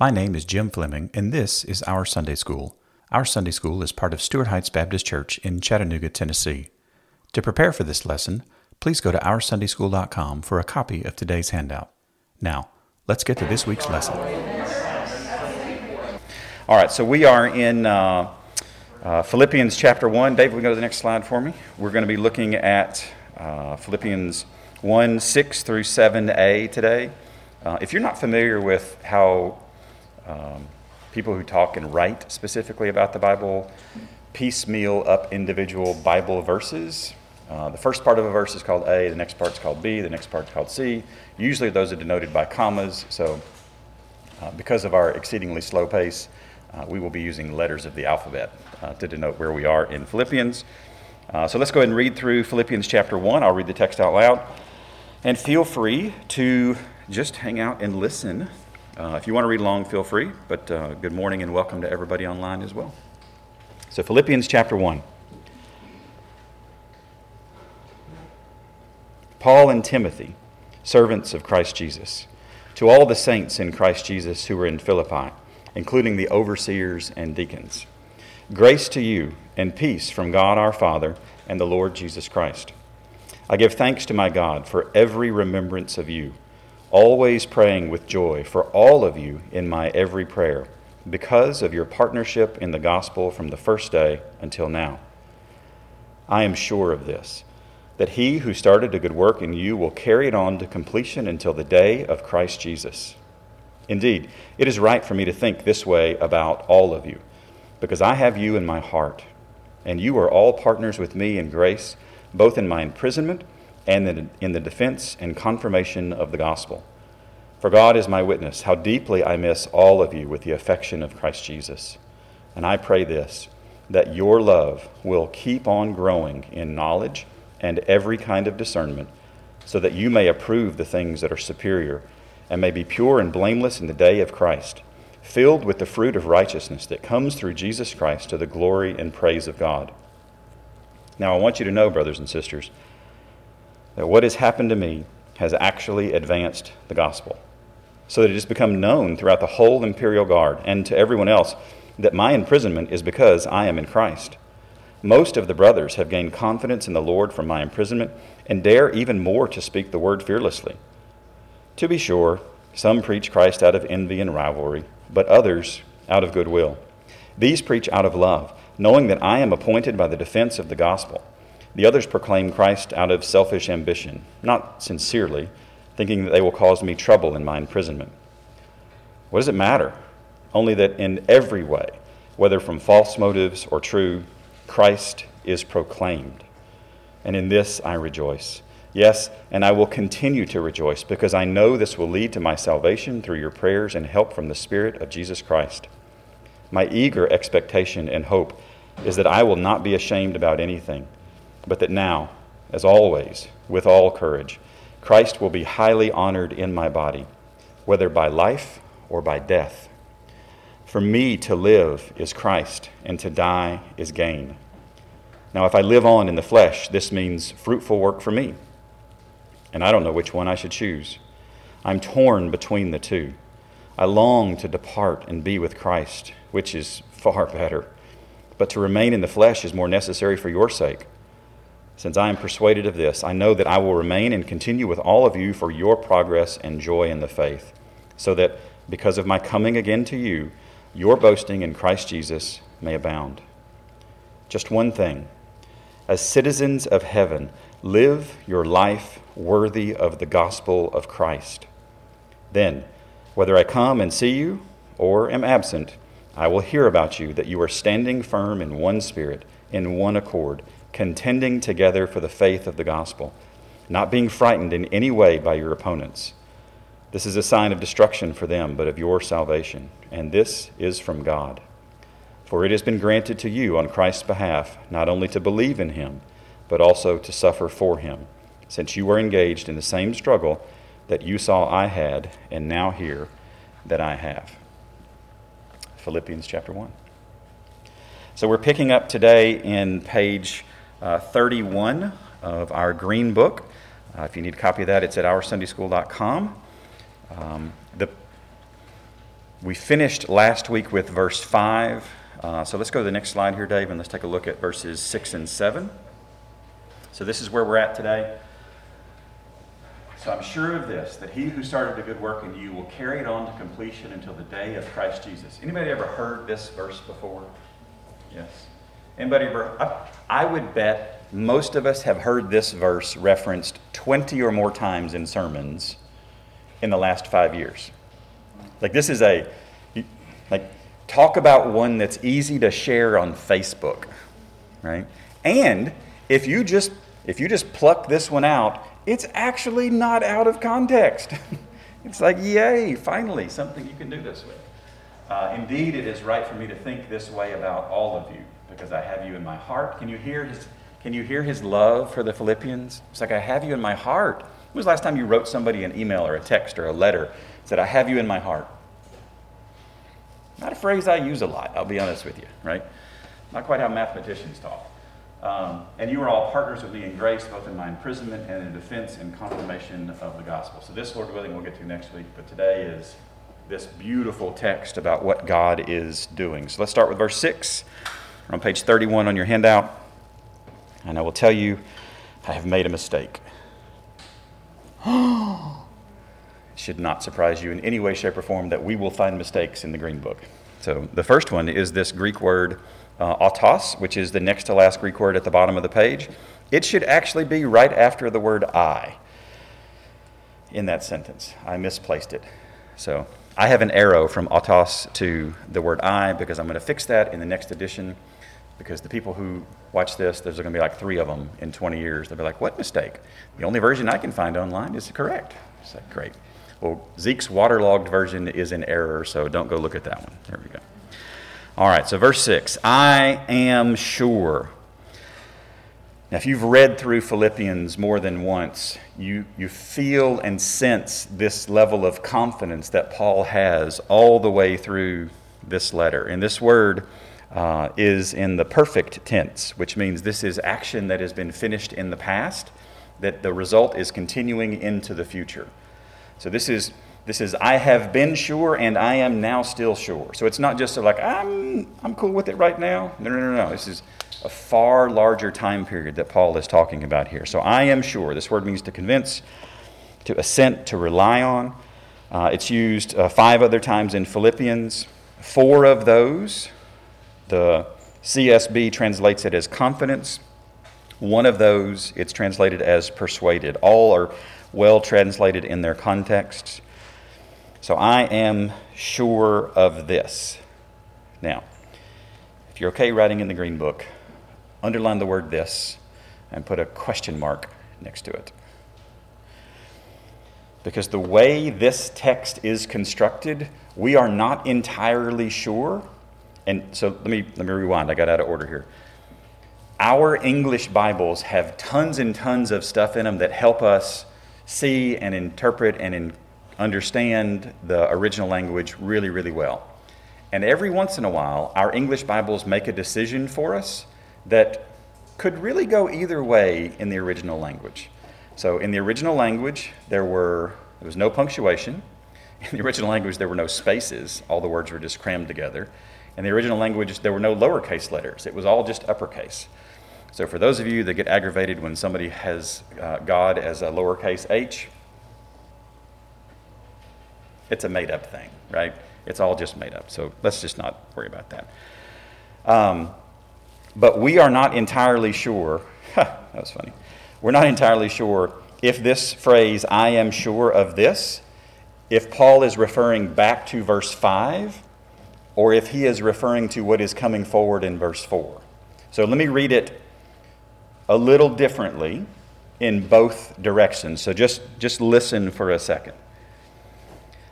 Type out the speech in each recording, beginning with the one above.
My name is Jim Fleming, and this is Our Sunday School. Our Sunday School is part of Stuart Heights Baptist Church in Chattanooga, Tennessee. To prepare for this lesson, please go to OurSundaySchool.com for a copy of today's handout. Now, let's get to this week's lesson. All right, so we are in uh, uh, Philippians chapter 1. Dave, we go to the next slide for me. We're going to be looking at uh, Philippians 1 6 through 7a today. Uh, if you're not familiar with how um, people who talk and write specifically about the Bible piecemeal up individual Bible verses, uh, the first part of a verse is called A, the next part is called B, the next part is called C. Usually those are denoted by commas, so uh, because of our exceedingly slow pace, uh, we will be using letters of the alphabet uh, to denote where we are in Philippians. Uh, so let's go ahead and read through Philippians chapter 1. I'll read the text out loud. And feel free to just hang out and listen. Uh, if you want to read along, feel free. But uh, good morning and welcome to everybody online as well. So, Philippians chapter 1. Paul and Timothy, servants of Christ Jesus, to all the saints in Christ Jesus who are in Philippi, including the overseers and deacons. Grace to you and peace from God our Father and the Lord Jesus Christ. I give thanks to my God for every remembrance of you, always praying with joy for all of you in my every prayer, because of your partnership in the gospel from the first day until now. I am sure of this, that he who started a good work in you will carry it on to completion until the day of Christ Jesus. Indeed, it is right for me to think this way about all of you, because I have you in my heart, and you are all partners with me in grace both in my imprisonment and in the defense and confirmation of the gospel. For God is my witness, how deeply I miss all of you with the affection of Christ Jesus. And I pray this that your love will keep on growing in knowledge and every kind of discernment, so that you may approve the things that are superior, and may be pure and blameless in the day of Christ, filled with the fruit of righteousness that comes through Jesus Christ to the glory and praise of God. Now, I want you to know, brothers and sisters, that what has happened to me has actually advanced the gospel, so that it has become known throughout the whole imperial guard and to everyone else that my imprisonment is because I am in Christ. Most of the brothers have gained confidence in the Lord from my imprisonment and dare even more to speak the word fearlessly. To be sure, some preach Christ out of envy and rivalry, but others out of goodwill. These preach out of love knowing that I am appointed by the defense of the gospel. The others proclaim Christ out of selfish ambition, not sincerely, thinking that they will cause me trouble in my imprisonment. What does it matter? Only that in every way, whether from false motives or true, Christ is proclaimed. And in this I rejoice. Yes, and I will continue to rejoice because I know this will lead to my salvation through your prayers and help from the Spirit of Jesus Christ. My eager expectation and hope is that I will not be ashamed about anything, but that now, as always, with all courage, Christ will be highly honored in my body, whether by life or by death. For me to live is Christ, and to die is gain. Now, if I live on in the flesh, this means fruitful work for me. And I don't know which one I should choose. I'm torn between the two. I long to depart and be with Christ, which is far better but to remain in the flesh is more necessary for your sake. Since I am persuaded of this, I know that I will remain and continue with all of you for your progress and joy in the faith, so that because of my coming again to you, your boasting in Christ Jesus may abound. Just one thing as citizens of heaven, live your life worthy of the gospel of Christ. Then, whether I come and see you or am absent, I will hear about you that you are standing firm in one spirit, in one accord, contending together for the faith of the gospel, not being frightened in any way by your opponents. This is a sign of destruction for them, but of your salvation, and this is from God. For it has been granted to you on Christ's behalf not only to believe in him, but also to suffer for him, since you were engaged in the same struggle that you saw I had, and now hear that I have. Philippians chapter 1. So we're picking up today in page 31 of our green book. Uh, if you need a copy of that, it's at oursundayschool.com. Um, the, we finished last week with verse 5. Uh, so let's go to the next slide here, Dave, and let's take a look at verses 6 and 7. So this is where we're at today. So I'm sure of this, that he who started a good work in you will carry it on to completion until the day of Christ Jesus. Anybody ever heard this verse before? Yes. Anybody ever? I, I would bet most of us have heard this verse referenced 20 or more times in sermons in the last five years. Like, this is a, like, talk about one that's easy to share on Facebook, right? And if you just, if you just pluck this one out it's actually not out of context. it's like, yay, finally, something you can do this with. Uh, indeed, it is right for me to think this way about all of you because I have you in my heart. Can you hear his, can you hear his love for the Philippians? It's like, I have you in my heart. When was the last time you wrote somebody an email or a text or a letter? Said, I have you in my heart. Not a phrase I use a lot, I'll be honest with you, right? Not quite how mathematicians talk. Um, and you are all partners with me in grace, both in my imprisonment and in defense and confirmation of the gospel. So, this, Lord willing, we'll get to next week. But today is this beautiful text about what God is doing. So, let's start with verse 6. On page 31 on your handout. And I will tell you, I have made a mistake. it should not surprise you in any way, shape, or form that we will find mistakes in the Green Book. So, the first one is this Greek word uh, autos, which is the next to last Greek word at the bottom of the page, it should actually be right after the word I in that sentence. I misplaced it. So I have an arrow from autos to the word I because I'm going to fix that in the next edition because the people who watch this, there's going to be like three of them in 20 years. They'll be like, what mistake? The only version I can find online is correct. It's like, great. Well, Zeke's waterlogged version is in error, so don't go look at that one. There we go. All right, so verse 6 I am sure. Now, if you've read through Philippians more than once, you, you feel and sense this level of confidence that Paul has all the way through this letter. And this word uh, is in the perfect tense, which means this is action that has been finished in the past, that the result is continuing into the future. So this is this is, I have been sure and I am now still sure. So it's not just like, I'm, I'm cool with it right now. No, no, no, no. This is a far larger time period that Paul is talking about here. So I am sure. This word means to convince, to assent, to rely on. Uh, it's used uh, five other times in Philippians. Four of those, the CSB translates it as confidence. One of those, it's translated as persuaded. All are well translated in their contexts. So I am sure of this. Now, if you're okay writing in the green book, underline the word this and put a question mark next to it. Because the way this text is constructed, we are not entirely sure. And so let me, let me rewind. I got out of order here. Our English Bibles have tons and tons of stuff in them that help us see and interpret and in, understand the original language really, really well. And every once in a while, our English Bibles make a decision for us that could really go either way in the original language. So, in the original language, there were there was no punctuation. In the original language, there were no spaces. All the words were just crammed together. In the original language, there were no lowercase letters. It was all just uppercase. So, for those of you that get aggravated when somebody has uh, God as a lowercase h, it's a made up thing, right? It's all just made up. So let's just not worry about that. Um, but we are not entirely sure. that was funny. We're not entirely sure if this phrase, I am sure of this, if Paul is referring back to verse 5 or if he is referring to what is coming forward in verse 4. So let me read it a little differently in both directions. So just, just listen for a second.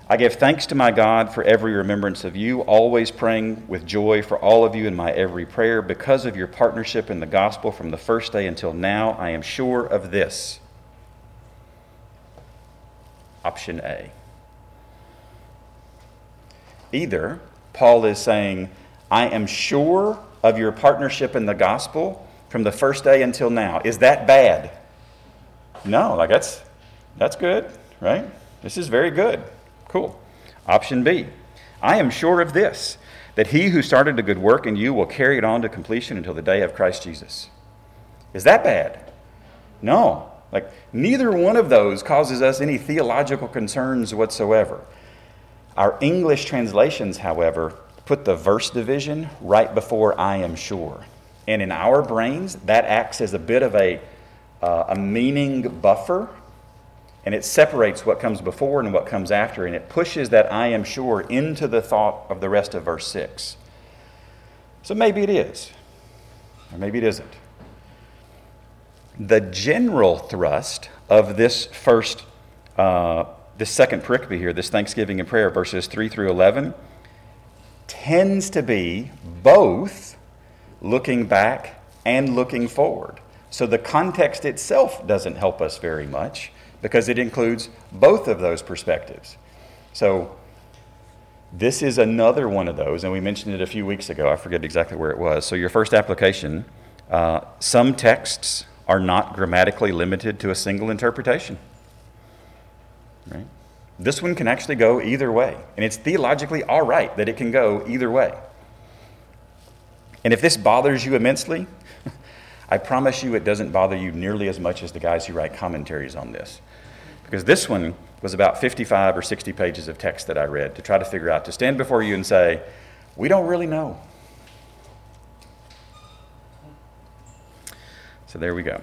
I give thanks to my God for every remembrance of you, always praying with joy for all of you in my every prayer because of your partnership in the gospel from the first day until now. I am sure of this. Option A. Either Paul is saying, I am sure of your partnership in the gospel from the first day until now. Is that bad? No, like that's that's good, right? This is very good. Cool. Option B I am sure of this, that he who started a good work in you will carry it on to completion until the day of Christ Jesus. Is that bad? No. Like, neither one of those causes us any theological concerns whatsoever. Our English translations, however, put the verse division right before I am sure. And in our brains, that acts as a bit of a, uh, a meaning buffer, and it separates what comes before and what comes after, and it pushes that I am sure into the thought of the rest of verse 6. So maybe it is, or maybe it isn't. The general thrust of this first, uh, this second pericope here, this Thanksgiving and prayer, verses 3 through 11, tends to be both looking back and looking forward. So the context itself doesn't help us very much because it includes both of those perspectives. So this is another one of those, and we mentioned it a few weeks ago. I forget exactly where it was. So your first application, uh, some texts are not grammatically limited to a single interpretation. Right? This one can actually go either way, and it's theologically all right that it can go either way. And if this bothers you immensely, I promise you it doesn't bother you nearly as much as the guys who write commentaries on this. Because this one was about 55 or 60 pages of text that I read to try to figure out, to stand before you and say, we don't really know. So there we go.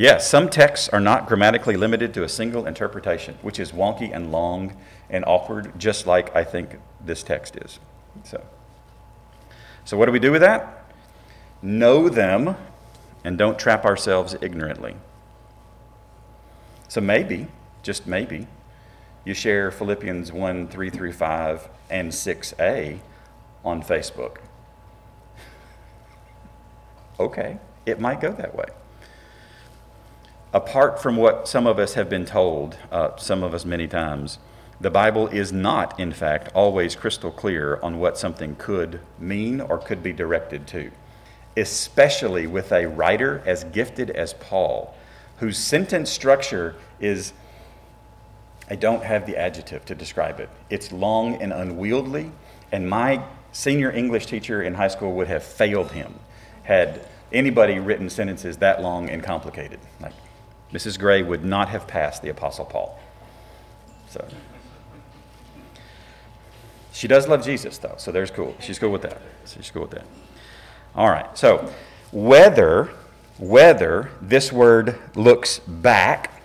Yes, some texts are not grammatically limited to a single interpretation, which is wonky and long and awkward, just like I think this text is. So, so what do we do with that? Know them and don't trap ourselves ignorantly. So maybe, just maybe, you share Philippians 1 3 through 5 and 6a on Facebook okay, it might go that way. Apart from what some of us have been told, uh, some of us many times, the Bible is not, in fact, always crystal clear on what something could mean or could be directed to, especially with a writer as gifted as Paul, whose sentence structure is I don't have the adjective to describe it. It's long and unwieldy, and my senior English teacher in high school would have failed him had anybody written sentences that long and complicated. Like Mrs. Gray would not have passed the Apostle Paul. So she does love Jesus though, so there's cool. She's cool with that. She's cool with that. All right. So whether whether this word looks back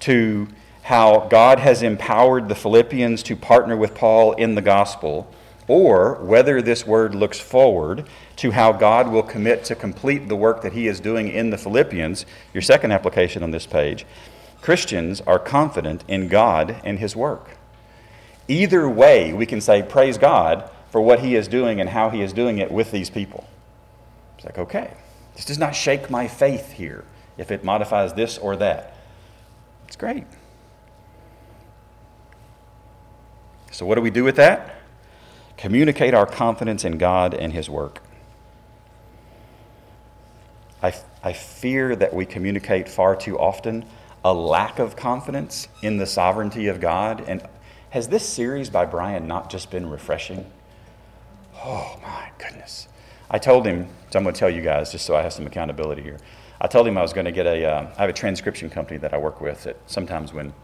to how God has empowered the Philippians to partner with Paul in the gospel, or whether this word looks forward to how God will commit to complete the work that He is doing in the Philippians, your second application on this page, Christians are confident in God and His work. Either way, we can say, Praise God for what He is doing and how He is doing it with these people. It's like, okay, this does not shake my faith here if it modifies this or that. It's great. So, what do we do with that? Communicate our confidence in God and His work. I, I fear that we communicate far too often a lack of confidence in the sovereignty of God. And has this series by Brian not just been refreshing? Oh my goodness. I told him, so I'm going to tell you guys just so I have some accountability here. I told him I was going to get a. Uh, I have a transcription company that I work with that sometimes when,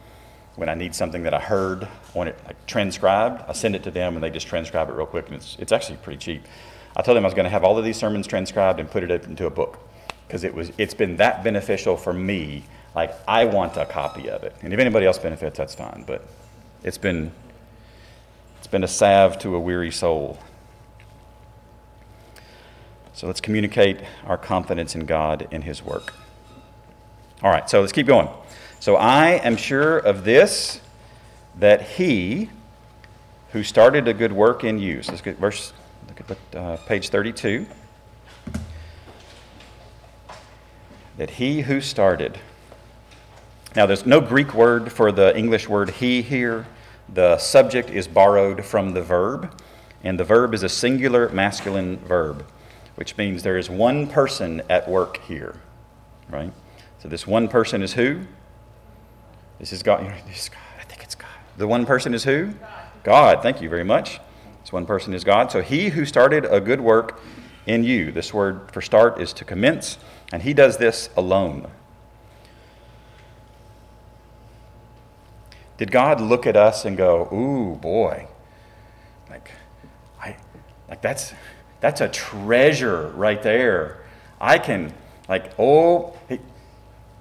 when I need something that I heard, want it like transcribed, I send it to them and they just transcribe it real quick and it's, it's actually pretty cheap. I told them I was going to have all of these sermons transcribed and put it into a book because it was it's been that beneficial for me. Like I want a copy of it, and if anybody else benefits, that's fine. But it's been it's been a salve to a weary soul. So let's communicate our confidence in God and His work. All right, so let's keep going. So I am sure of this that He who started a good work in you. So let's get verse. Look at uh, page thirty-two. that he who started. Now, there's no Greek word for the English word he here. The subject is borrowed from the verb, and the verb is a singular masculine verb, which means there is one person at work here, right? So, this one person is who? This is God. This is God. I think it's God. The one person is who? God. God, thank you very much. This one person is God. So he who started a good work in you, this word for start is to commence, and he does this alone. Did God look at us and go, ooh, boy, like, I, like that's, that's a treasure right there. I can, like, oh,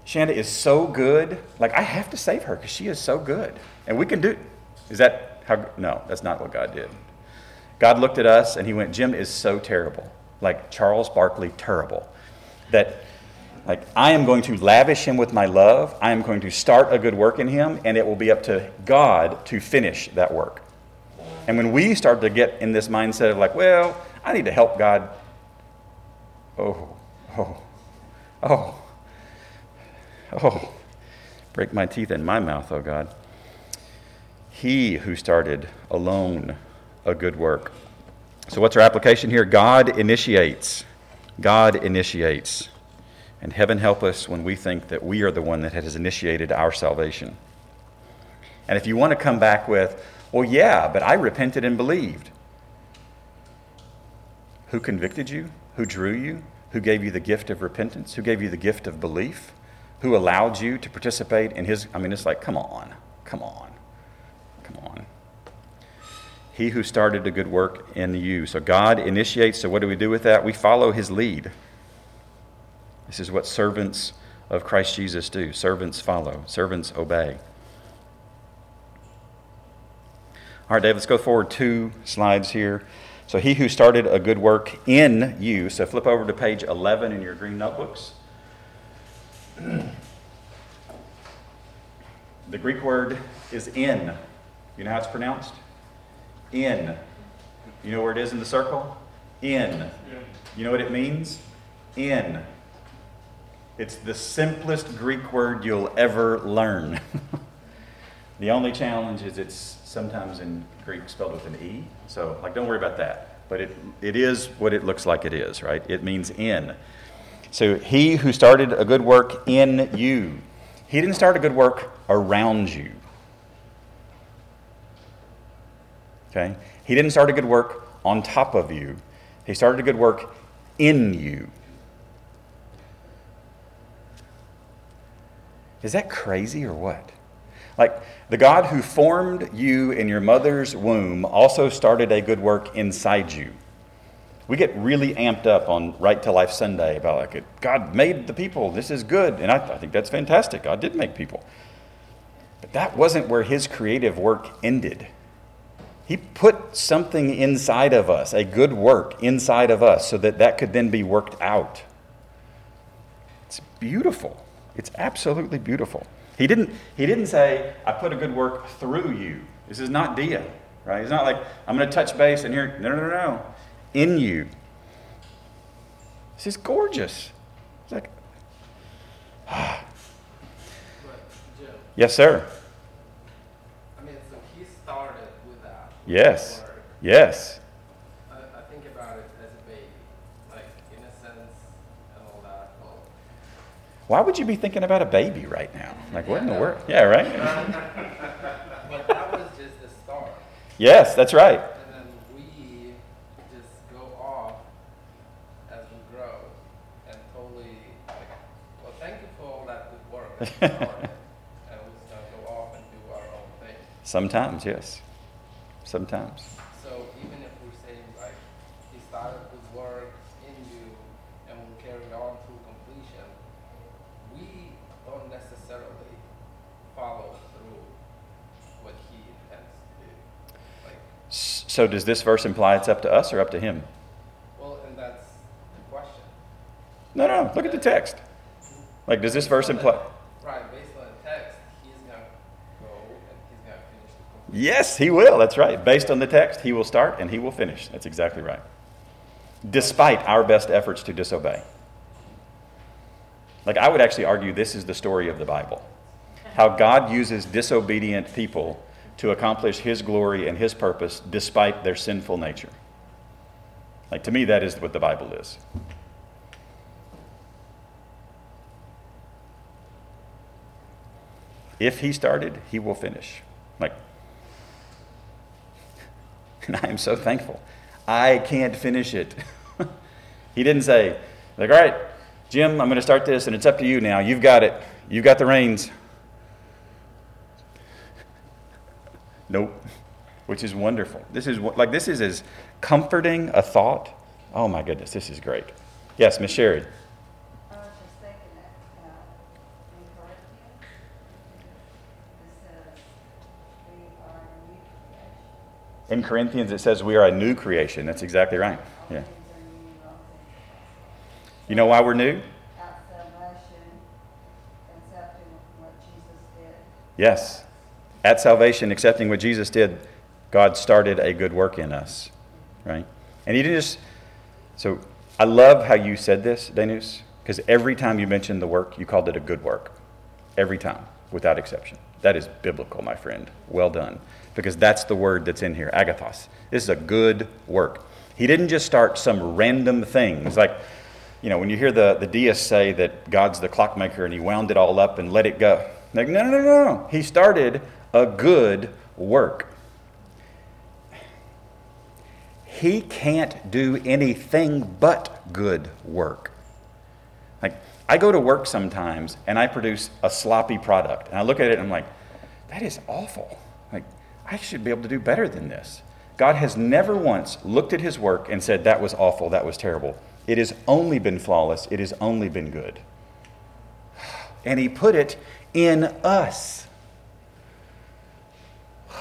Shanda is so good. Like, I have to save her because she is so good. And we can do, is that how, no, that's not what God did. God looked at us and he went, Jim is so terrible. Like Charles Barkley, terrible. That, like, I am going to lavish him with my love. I am going to start a good work in him, and it will be up to God to finish that work. And when we start to get in this mindset of, like, well, I need to help God, oh, oh, oh, Oh, break my teeth in my mouth, oh God. He who started alone a good work. So, what's our application here? God initiates. God initiates. And heaven help us when we think that we are the one that has initiated our salvation. And if you want to come back with, well, yeah, but I repented and believed. Who convicted you? Who drew you? Who gave you the gift of repentance? Who gave you the gift of belief? Who allowed you to participate in his. I mean, it's like, come on, come on, come on. He who started a good work in you. So God initiates. So what do we do with that? We follow his lead. This is what servants of Christ Jesus do. Servants follow, servants obey. All right, Dave, let's go forward two slides here. So, he who started a good work in you. So, flip over to page 11 in your green notebooks. The Greek word is in. You know how it's pronounced? In. You know where it is in the circle? In. You know what it means? In. It's the simplest Greek word you'll ever learn. the only challenge is it's sometimes in Greek spelled with an E. So, like, don't worry about that. But it, it is what it looks like it is, right? It means in. So he who started a good work in you, he didn't start a good work around you. Okay? He didn't start a good work on top of you. He started a good work in you. Is that crazy or what? Like, the God who formed you in your mother's womb also started a good work inside you we get really amped up on Right to Life Sunday about like God made the people. This is good, and I, I think that's fantastic. God did make people, but that wasn't where His creative work ended. He put something inside of us, a good work inside of us, so that that could then be worked out. It's beautiful. It's absolutely beautiful. He didn't, he didn't say, I put a good work through you. This is not Dia, right? It's not like, I'm going to touch base and here, no, no, no, no in you. This is gorgeous. It's like, ah. yes, sir. I mean, so he started with that. Yes. Yes. I, I, think about it as a baby, like innocence and all that. Well, Why would you be thinking about a baby right now? Like, what in the world? Yeah, right? but that was just the start. Yes, that's right. Sometimes, yes. Sometimes. So even if we're saying like he started good work in you and will carry on through completion, we don't necessarily follow through what he intends to do. Like, so does this verse imply it's up to us or up to him? Well, and that's the question. No, no, look at the text. Like, does this verse imply? Right, based on the text, he's going to go and he's going to finish the completion. Yes, he will. That's right. Based on the text, he will start and he will finish. That's exactly right. Despite our best efforts to disobey. Like, I would actually argue this is the story of the Bible how God uses disobedient people to accomplish his glory and his purpose despite their sinful nature. Like, to me, that is what the Bible is. If he started, he will finish. Like, And I am so thankful. I can't finish it. he didn't say, like, all right, Jim, I'm going to start this, and it's up to you now. You've got it. You've got the reins. nope. Which is wonderful. This is like this is as comforting a thought. Oh my goodness, this is great. Yes, Miss Sherry. I was just thinking that, uh, in Corinthians, it says, we are a new creation. In Corinthians, it says we are a new creation. That's exactly right. Yeah. You know why we're new? At salvation, accepting what Jesus did. Yes. At salvation, accepting what Jesus did, God started a good work in us. Right? And he didn't just. So I love how you said this, Danus, because every time you mentioned the work, you called it a good work. Every time, without exception. That is biblical, my friend. Well done. Because that's the word that's in here, agathos. This is a good work. He didn't just start some random thing. It's like, you know, when you hear the, the deists say that God's the clockmaker and he wound it all up and let it go. Like, no, no, no, no. He started a good work. He can't do anything but good work. Like, I go to work sometimes and I produce a sloppy product. And I look at it and I'm like, that is awful. I should be able to do better than this. God has never once looked at his work and said, that was awful, that was terrible. It has only been flawless, it has only been good. And he put it in us.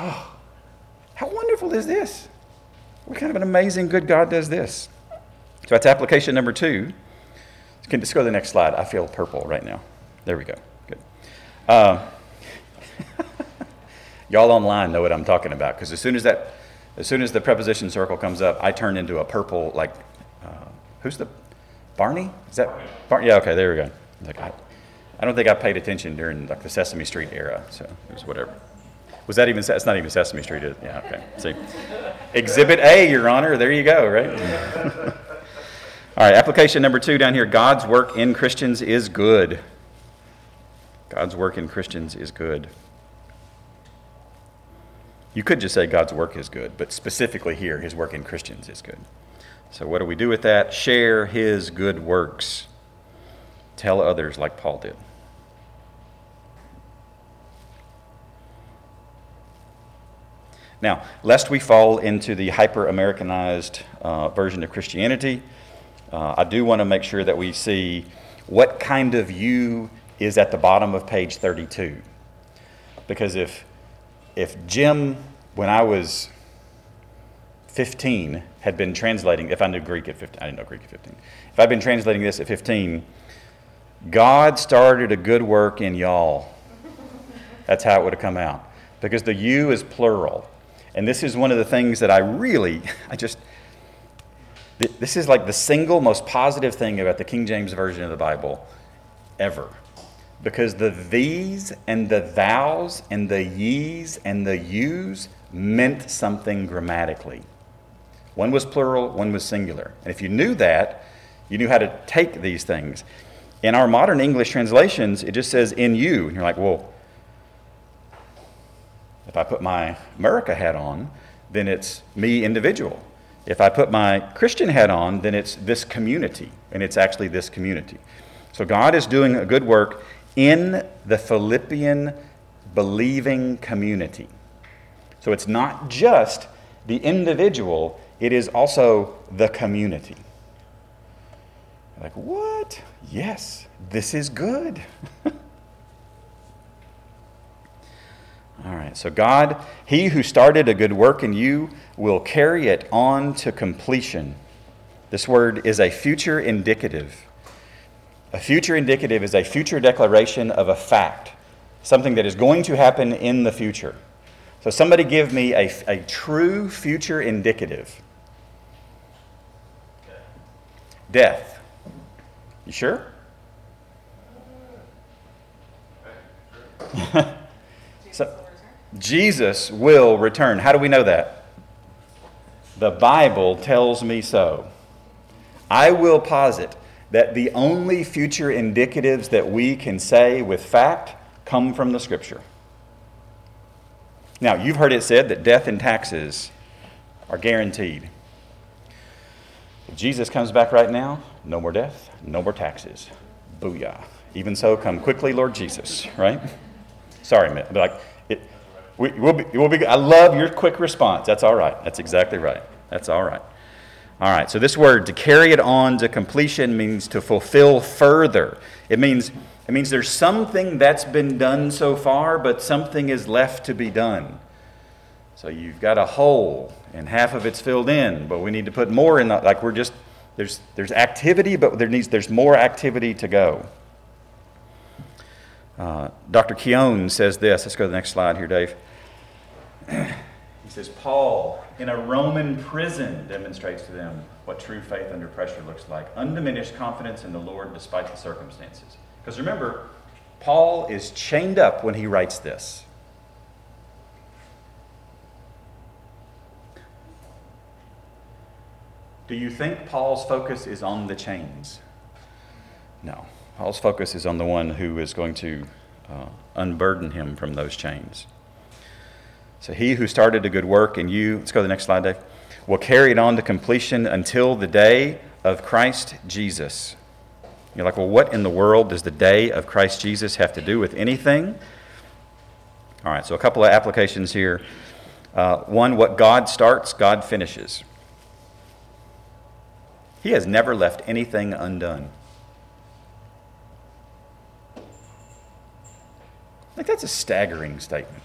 Oh, How wonderful is this? What kind of an amazing good God does this? So that's application number two. Can just go to the next slide. I feel purple right now. There we go. Good. Uh, y'all online know what I'm talking about because as soon as that, as soon as the preposition circle comes up, I turn into a purple like. Uh, who's the Barney? Is that Barney? Yeah. Okay. There we go. Like I, I don't think I paid attention during like the Sesame Street era, so it was whatever. Was that even? It's not even Sesame Street. Is? Yeah. Okay. See, Exhibit A, Your Honor. There you go. Right. All right, application number two down here God's work in Christians is good. God's work in Christians is good. You could just say God's work is good, but specifically here, his work in Christians is good. So, what do we do with that? Share his good works. Tell others like Paul did. Now, lest we fall into the hyper Americanized uh, version of Christianity, uh, I do want to make sure that we see what kind of you is at the bottom of page 32. Because if, if Jim, when I was 15, had been translating, if I knew Greek at 15, I didn't know Greek at 15. If I'd been translating this at 15, God started a good work in y'all. That's how it would have come out. Because the you is plural. And this is one of the things that I really, I just, this is like the single most positive thing about the King James Version of the Bible ever. Because the thees and the thous and the ye's and the yous meant something grammatically. One was plural, one was singular. And if you knew that, you knew how to take these things. In our modern English translations, it just says in you. And you're like, well, if I put my America hat on, then it's me individual. If I put my Christian hat on, then it's this community, and it's actually this community. So God is doing a good work in the Philippian believing community. So it's not just the individual, it is also the community. Like, what? Yes, this is good. All right, so God, He who started a good work in you, will carry it on to completion. This word is a future indicative. A future indicative is a future declaration of a fact, something that is going to happen in the future. So, somebody give me a, a true future indicative. Death. You sure? so, Jesus will return. How do we know that? The Bible tells me so. I will posit that the only future indicatives that we can say with fact come from the Scripture. Now, you've heard it said that death and taxes are guaranteed. If Jesus comes back right now, no more death, no more taxes. Booyah. Even so, come quickly, Lord Jesus, right? Sorry. But like, it, we, we'll be, we'll be, I love your quick response. That's all right. That's exactly right. That's all right. All right, so this word, to carry it on to completion, means to fulfill further. It means, it means there's something that's been done so far, but something is left to be done. So you've got a hole, and half of it's filled in, but we need to put more in. The, like we're just there's there's activity, but there needs there's more activity to go. Uh, Dr. Keown says this. Let's go to the next slide here, Dave. he says Paul in a Roman prison demonstrates to them what true faith under pressure looks like. Undiminished confidence in the Lord despite the circumstances. Because remember, Paul is chained up when he writes this. Do you think Paul's focus is on the chains? No. Paul's focus is on the one who is going to uh, unburden him from those chains. So he who started a good work in you, let's go to the next slide, Dave, will carry it on to completion until the day of Christ Jesus. You're like, well, what in the world does the day of Christ Jesus have to do with anything? All right, so a couple of applications here. Uh, one, what God starts, God finishes. He has never left anything undone. Like, that's a staggering statement.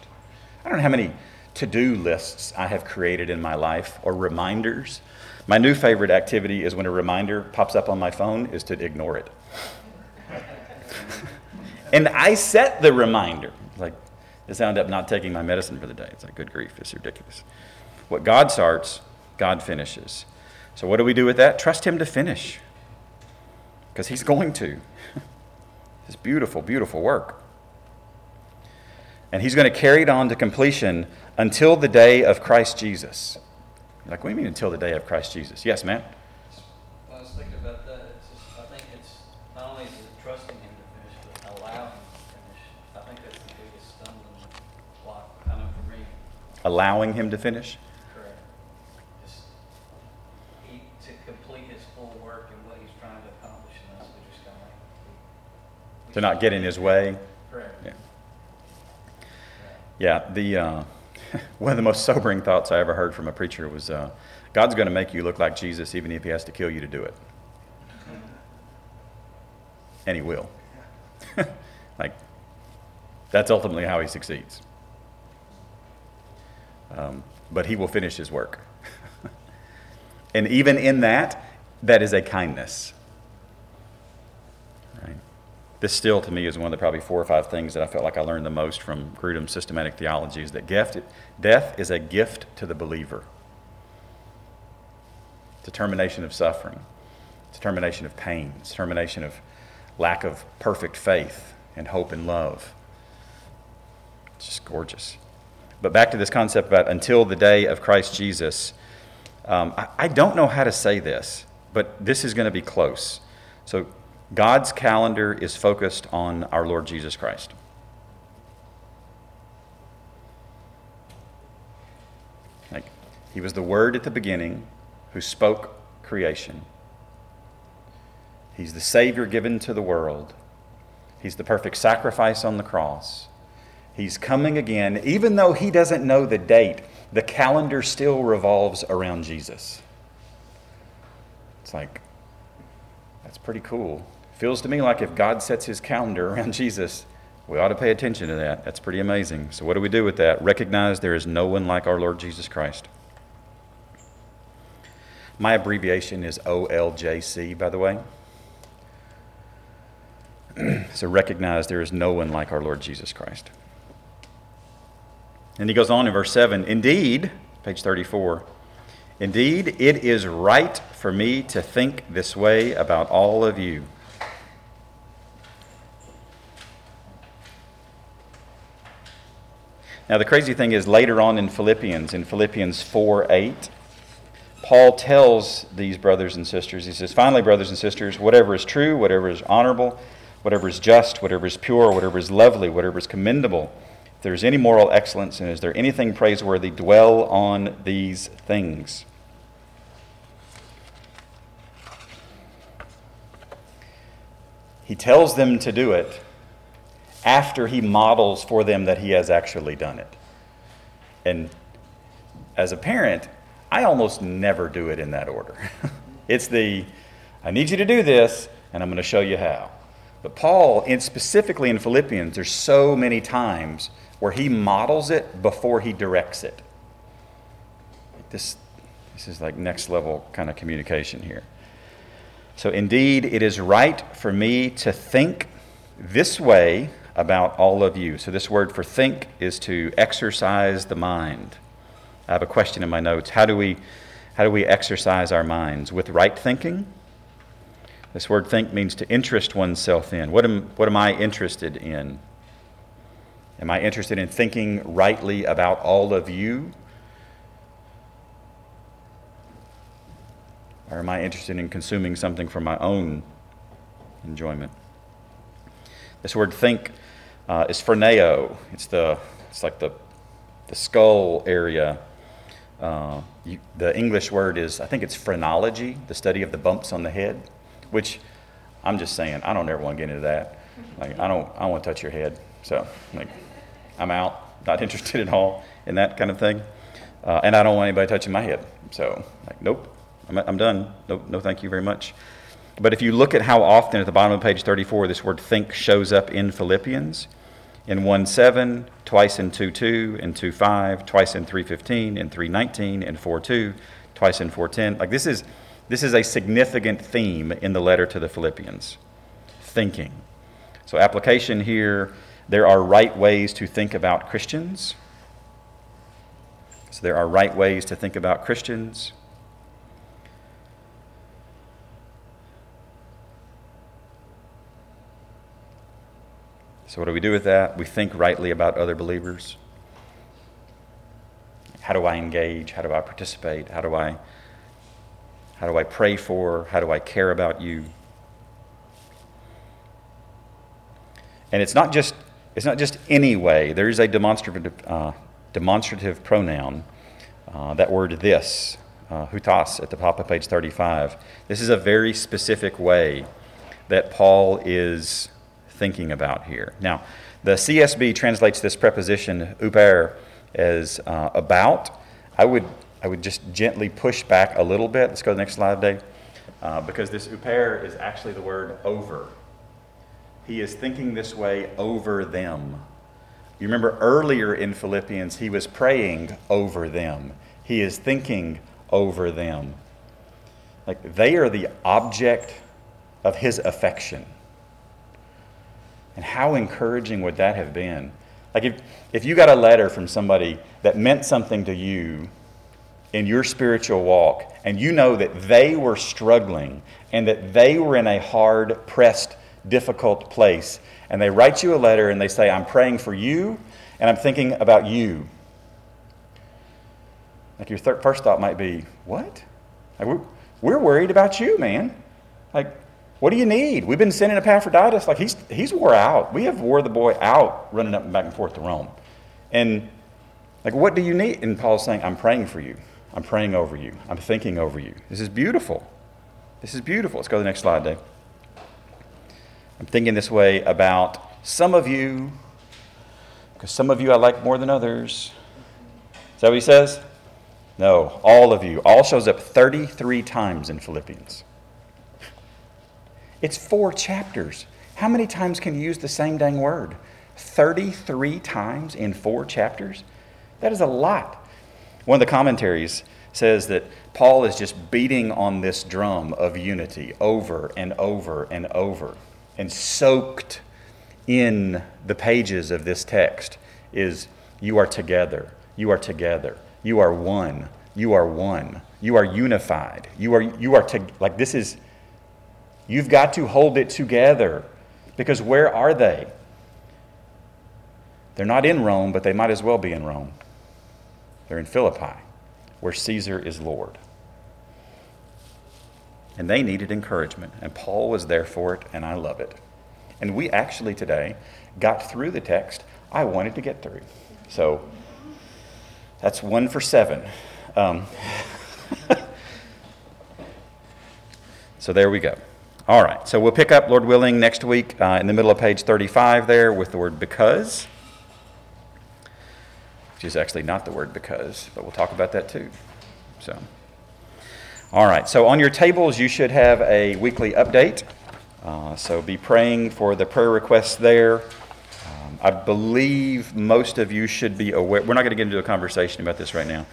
I don't know how many to do lists I have created in my life or reminders. My new favorite activity is when a reminder pops up on my phone is to ignore it. and I set the reminder. Like, this wound up not taking my medicine for the day. It's like, good grief, it's ridiculous. What God starts, God finishes. So, what do we do with that? Trust Him to finish. Because He's going to. it's beautiful, beautiful work. And He's going to carry it on to completion until the day of Christ Jesus. You're like, what do you mean until the day of Christ Jesus? Yes, ma'am? I was thinking about that, just, I think it's not only is it trusting Him to finish, but allowing Him to finish. I think that's the biggest stumbling block, I know for me. Allowing Him to finish? Correct. Just, he, to complete His full work and what He's trying to accomplish in us, we just kind of like. To not get in His way? Correct. Yeah. Yeah, the, uh, one of the most sobering thoughts I ever heard from a preacher was uh, God's going to make you look like Jesus even if he has to kill you to do it. And he will. like, that's ultimately how he succeeds. Um, but he will finish his work. and even in that, that is a kindness. This still, to me, is one of the probably four or five things that I felt like I learned the most from Grudem's systematic theology is that gift, death is a gift to the believer. Determination of suffering, determination of pain, determination of lack of perfect faith and hope and love. It's just gorgeous. But back to this concept about until the day of Christ Jesus. Um, I, I don't know how to say this, but this is going to be close. So, God's calendar is focused on our Lord Jesus Christ. Like, he was the Word at the beginning who spoke creation. He's the Savior given to the world. He's the perfect sacrifice on the cross. He's coming again. Even though he doesn't know the date, the calendar still revolves around Jesus. It's like, that's pretty cool. Feels to me like if God sets his calendar around Jesus, we ought to pay attention to that. That's pretty amazing. So, what do we do with that? Recognize there is no one like our Lord Jesus Christ. My abbreviation is OLJC, by the way. so, recognize there is no one like our Lord Jesus Christ. And he goes on in verse 7 Indeed, page 34, indeed, it is right for me to think this way about all of you. Now, the crazy thing is, later on in Philippians, in Philippians 4 8, Paul tells these brothers and sisters, he says, Finally, brothers and sisters, whatever is true, whatever is honorable, whatever is just, whatever is pure, whatever is lovely, whatever is commendable, If there's any moral excellence and is there anything praiseworthy, dwell on these things. He tells them to do it after he models for them that he has actually done it. And as a parent, I almost never do it in that order. it's the, I need you to do this, and I'm going to show you how. But Paul, in, specifically in Philippians, there's so many times where he models it before he directs it. This, this is like next level kind of communication here. So, indeed, it is right for me to think this way about all of you. So, this word for think is to exercise the mind. I have a question in my notes. How do we, how do we exercise our minds? With right thinking? This word think means to interest oneself in. What am, what am I interested in? Am I interested in thinking rightly about all of you? Or am I interested in consuming something for my own enjoyment? This word think uh, is phroneo. It's, the, it's like the, the skull area. Uh, you, the English word is, I think it's phrenology, the study of the bumps on the head which I'm just saying, I don't ever want to get into that. Like, I don't, I don't want to touch your head. So, like, I'm out, not interested at all in that kind of thing. Uh, and I don't want anybody touching my head. So, like, nope, I'm, I'm done. No, no, thank you very much. But if you look at how often at the bottom of page 34 this word think shows up in Philippians, in 1 7, twice in 2 2, in 2 5, twice in 3 15, in 3 19, in 4 2, twice in 4 10. Like, this is this is a significant theme in the letter to the Philippians thinking. So, application here there are right ways to think about Christians. So, there are right ways to think about Christians. So, what do we do with that? We think rightly about other believers. How do I engage? How do I participate? How do I how do I pray for? How do I care about you? And it's not just it's not just any way. There is a demonstrative uh, demonstrative pronoun. Uh, that word this, uh, hutas, at the top of page 35. This is a very specific way that Paul is thinking about here. Now, the CSB translates this preposition uper as uh, about. I would I would just gently push back a little bit. Let's go to the next slide, Dave. Uh, because this uper is actually the word over. He is thinking this way over them. You remember earlier in Philippians, he was praying over them. He is thinking over them. Like they are the object of his affection. And how encouraging would that have been? Like if, if you got a letter from somebody that meant something to you in your spiritual walk and you know that they were struggling and that they were in a hard, pressed, difficult place, and they write you a letter and they say, I'm praying for you and I'm thinking about you. Like your third, first thought might be, What? Like we're, we're worried about you, man. Like, what do you need? We've been sending Epaphroditus. Like, he's, he's wore out. We have wore the boy out running up and back and forth to Rome. And, like, what do you need? And Paul's saying, I'm praying for you. I'm praying over you. I'm thinking over you. This is beautiful. This is beautiful. Let's go to the next slide, Dave. I'm thinking this way about some of you, because some of you I like more than others. Is that what he says? No, all of you. All shows up 33 times in Philippians. It's four chapters. How many times can you use the same dang word? 33 times in four chapters? That is a lot. One of the commentaries says that Paul is just beating on this drum of unity over and over and over. And soaked in the pages of this text is you are together, you are together, you are one, you are one, you are unified, you are, you are to, like this is, you've got to hold it together. Because where are they? They're not in Rome, but they might as well be in Rome. They're in Philippi, where Caesar is Lord. And they needed encouragement, and Paul was there for it, and I love it. And we actually today got through the text I wanted to get through. So that's one for seven. Um, so there we go. All right, so we'll pick up, Lord willing, next week uh, in the middle of page 35 there with the word because, which is actually not the word because, but we'll talk about that too. So, all right, so on your tables, you should have a weekly update. Uh, so be praying for the prayer requests there. Um, I believe most of you should be aware, we're not going to get into a conversation about this right now.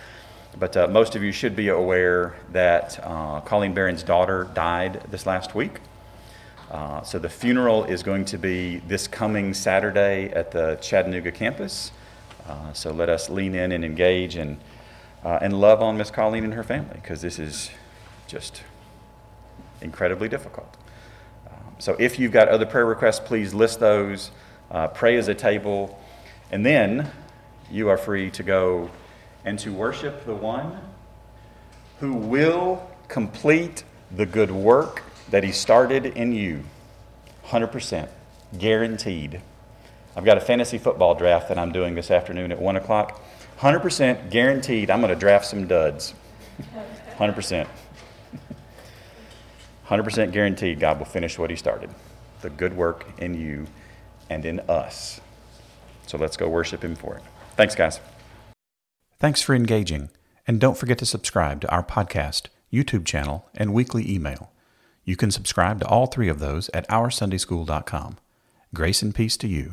But uh, most of you should be aware that uh, Colleen Barron's daughter died this last week. Uh, so the funeral is going to be this coming Saturday at the Chattanooga campus. Uh, so let us lean in and engage and, uh, and love on Miss Colleen and her family because this is just incredibly difficult. Um, so if you've got other prayer requests, please list those. Uh, pray as a table. And then you are free to go and to worship the one who will complete the good work that he started in you. 100%. Guaranteed. I've got a fantasy football draft that I'm doing this afternoon at 1 o'clock. 100% guaranteed I'm going to draft some duds. 100%. 100% guaranteed God will finish what he started. The good work in you and in us. So let's go worship him for it. Thanks, guys. Thanks for engaging, and don't forget to subscribe to our podcast, YouTube channel, and weekly email. You can subscribe to all three of those at OurSundaySchool.com. Grace and peace to you.